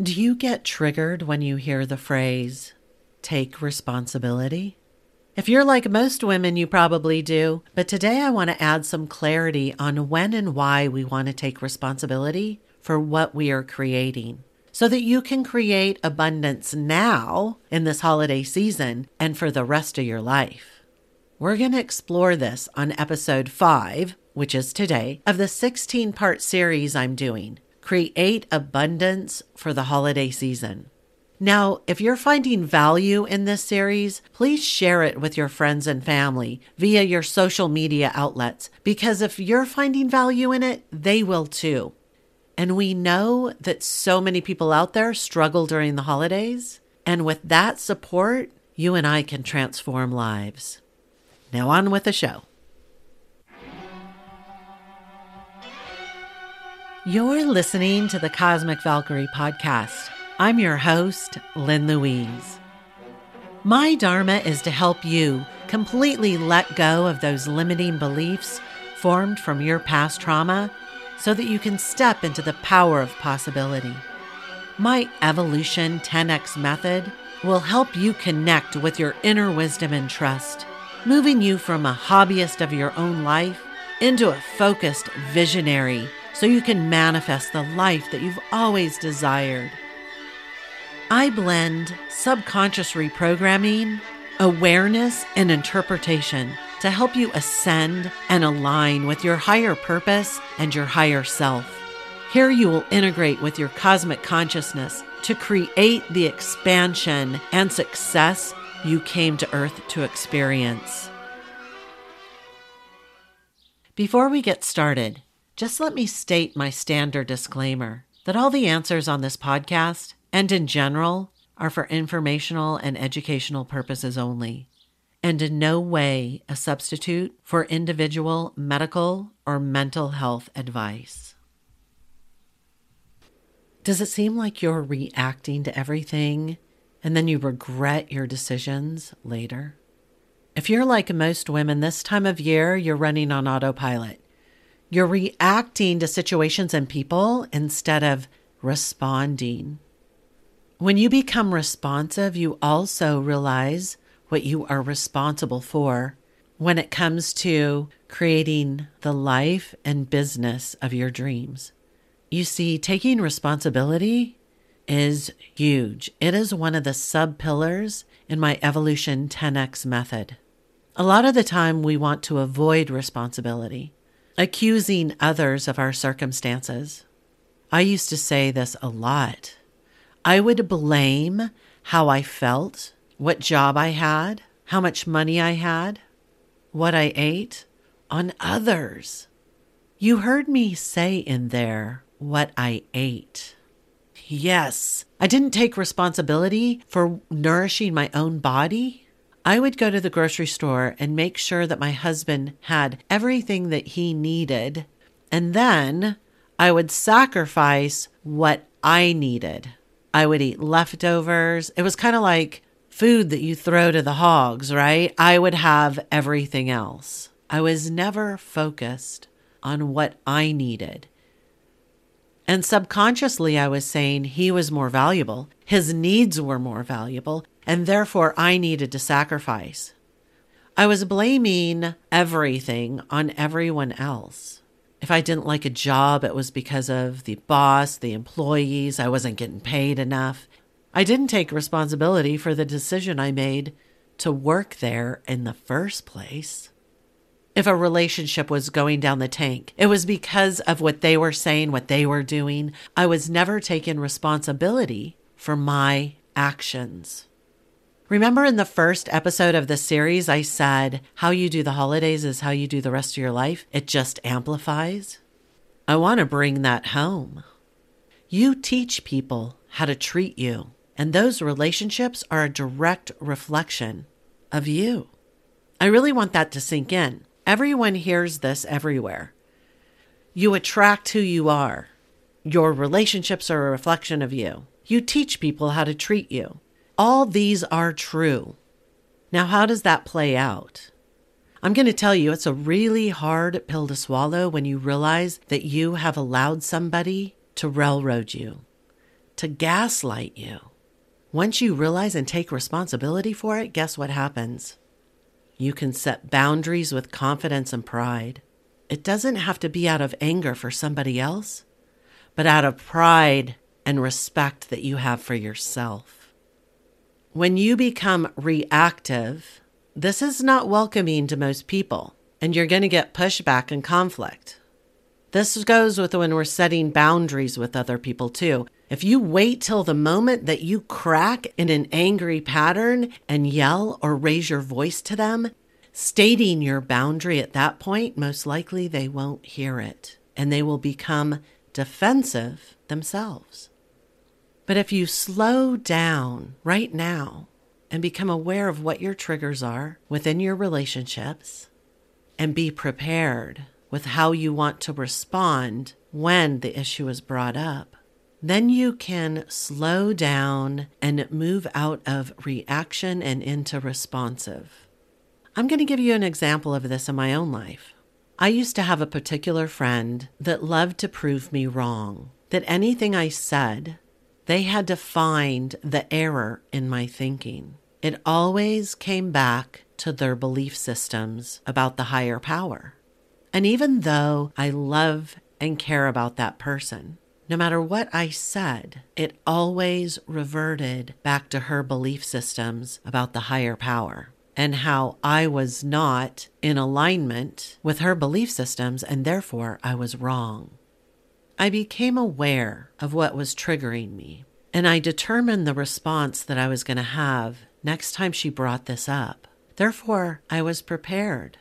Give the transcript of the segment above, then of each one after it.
Do you get triggered when you hear the phrase, take responsibility? If you're like most women, you probably do. But today I want to add some clarity on when and why we want to take responsibility for what we are creating so that you can create abundance now in this holiday season and for the rest of your life. We're going to explore this on episode five, which is today, of the 16 part series I'm doing Create Abundance for the Holiday Season. Now, if you're finding value in this series, please share it with your friends and family via your social media outlets because if you're finding value in it, they will too. And we know that so many people out there struggle during the holidays. And with that support, you and I can transform lives. Now, on with the show. You're listening to the Cosmic Valkyrie podcast. I'm your host, Lynn Louise. My Dharma is to help you completely let go of those limiting beliefs formed from your past trauma so that you can step into the power of possibility. My Evolution 10X method will help you connect with your inner wisdom and trust, moving you from a hobbyist of your own life into a focused visionary so you can manifest the life that you've always desired. I blend subconscious reprogramming, awareness, and interpretation to help you ascend and align with your higher purpose and your higher self. Here you will integrate with your cosmic consciousness to create the expansion and success you came to Earth to experience. Before we get started, just let me state my standard disclaimer that all the answers on this podcast and in general are for informational and educational purposes only, and in no way a substitute for individual medical or mental health advice. Does it seem like you're reacting to everything and then you regret your decisions later? If you're like most women this time of year, you're running on autopilot. You're reacting to situations and people instead of responding. When you become responsive, you also realize what you are responsible for when it comes to creating the life and business of your dreams. You see, taking responsibility is huge. It is one of the sub pillars in my Evolution 10X method. A lot of the time, we want to avoid responsibility accusing others of our circumstances. I used to say this a lot. I would blame how I felt, what job I had, how much money I had, what I ate on others. You heard me say in there what I ate. Yes, I didn't take responsibility for nourishing my own body. I would go to the grocery store and make sure that my husband had everything that he needed. And then I would sacrifice what I needed. I would eat leftovers. It was kind of like food that you throw to the hogs, right? I would have everything else. I was never focused on what I needed. And subconsciously, I was saying he was more valuable. His needs were more valuable and therefore I needed to sacrifice. I was blaming everything on everyone else. If I didn't like a job, it was because of the boss, the employees, I wasn't getting paid enough. I didn't take responsibility for the decision I made to work there in the first place. If a relationship was going down the tank, it was because of what they were saying, what they were doing. I was never taking responsibility for my actions. Remember in the first episode of the series, I said how you do the holidays is how you do the rest of your life? It just amplifies. I want to bring that home. You teach people how to treat you, and those relationships are a direct reflection of you. I really want that to sink in. Everyone hears this everywhere. You attract who you are. Your relationships are a reflection of you. You teach people how to treat you. All these are true. Now, how does that play out? I'm going to tell you, it's a really hard pill to swallow when you realize that you have allowed somebody to railroad you. to gaslight you. Once you realize and take responsibility for it, guess what happens? You can set boundaries with confidence and pride. It doesn't have to be out of anger for somebody else, but out of pride and respect that you have for yourself. When you become reactive, this is not welcoming to most people, and you're going to get pushback and conflict. This goes with when we're setting boundaries with other people too. If you wait till the moment that you crack in an angry pattern and yell or raise your voice to them, stating your boundary at that point, most likely they won't hear it and they will become defensive themselves. But if you slow down right now and become aware of what your triggers are within your relationships and be prepared with how you want to respond when the issue is brought up, then you can slow down and move out of reaction and into responsive. I'm going to give you an example of this in my own life. I used to have a particular friend that loved to prove me wrong, that anything I said, they had to find the error in my thinking. It always came back to their belief systems about the higher power. And even though I love and care about that person, no matter what I said, it always reverted back to her belief systems about the higher power and how I was not in alignment with her belief systems and therefore I was wrong. I became aware of what was triggering me and I determined the response that I was going to have next time she brought this up. Therefore, I was prepared.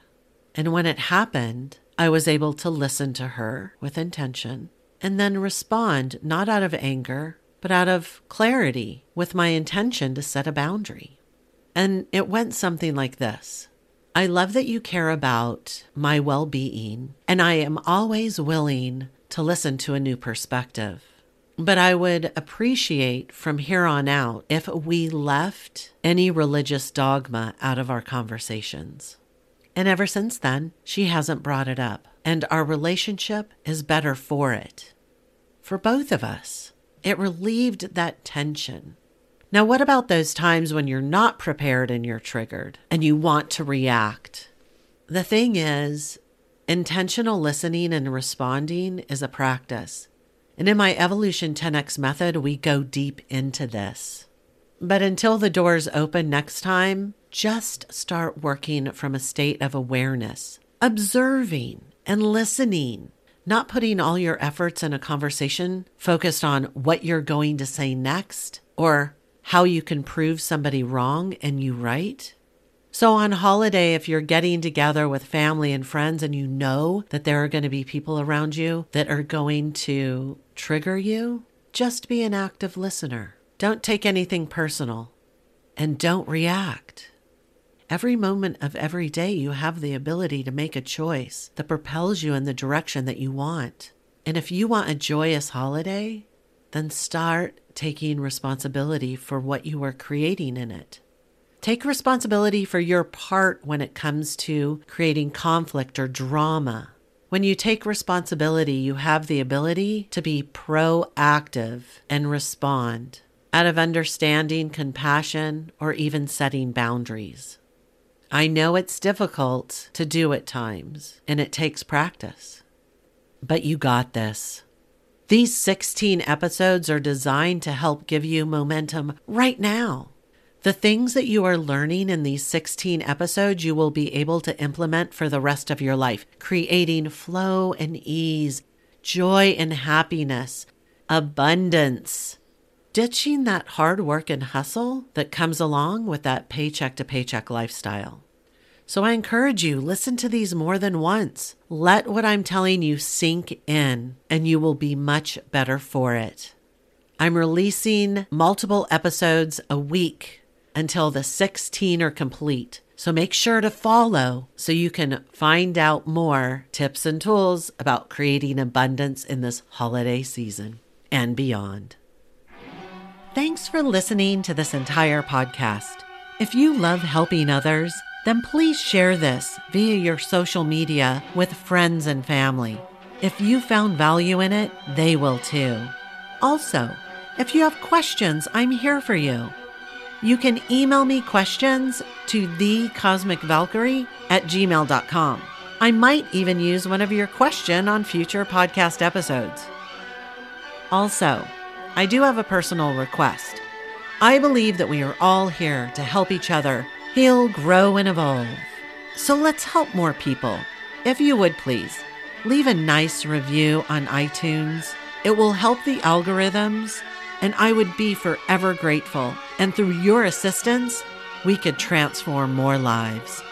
And when it happened, I was able to listen to her with intention and then respond not out of anger, but out of clarity with my intention to set a boundary. And it went something like this I love that you care about my well being, and I am always willing to listen to a new perspective. But I would appreciate from here on out if we left any religious dogma out of our conversations. And ever since then, she hasn't brought it up, and our relationship is better for it. For both of us, it relieved that tension. Now, what about those times when you're not prepared and you're triggered and you want to react? The thing is, intentional listening and responding is a practice. And in my Evolution 10x method, we go deep into this. But until the doors open next time, just start working from a state of awareness, observing and listening, not putting all your efforts in a conversation focused on what you're going to say next or how you can prove somebody wrong and you right. So, on holiday, if you're getting together with family and friends and you know that there are going to be people around you that are going to trigger you, just be an active listener. Don't take anything personal and don't react. Every moment of every day, you have the ability to make a choice that propels you in the direction that you want. And if you want a joyous holiday, then start taking responsibility for what you are creating in it. Take responsibility for your part when it comes to creating conflict or drama. When you take responsibility, you have the ability to be proactive and respond out of understanding, compassion, or even setting boundaries. I know it's difficult to do at times, and it takes practice. But you got this. These 16 episodes are designed to help give you momentum right now. The things that you are learning in these 16 episodes, you will be able to implement for the rest of your life, creating flow and ease, joy and happiness, abundance, ditching that hard work and hustle that comes along with that paycheck to paycheck lifestyle. So I encourage you, listen to these more than once. Let what I'm telling you sink in, and you will be much better for it. I'm releasing multiple episodes a week until the 16 are complete. So make sure to follow so you can find out more tips and tools about creating abundance in this holiday season and beyond. Thanks for listening to this entire podcast. If you love helping others, then please share this via your social media with friends and family. If you found value in it, they will too. Also, If you have questions, I'm here for you. You can email me questions to thecosmicvalkyrie at gmail.com. I might even use one of your question on future podcast episodes. Also, I do have a personal request. I believe that we are all here to help each other heal, grow, and evolve. So let's help more people. If you would please, leave a nice review on iTunes. It will help the algorithms, and I would be forever grateful. And through your assistance, we could transform more lives.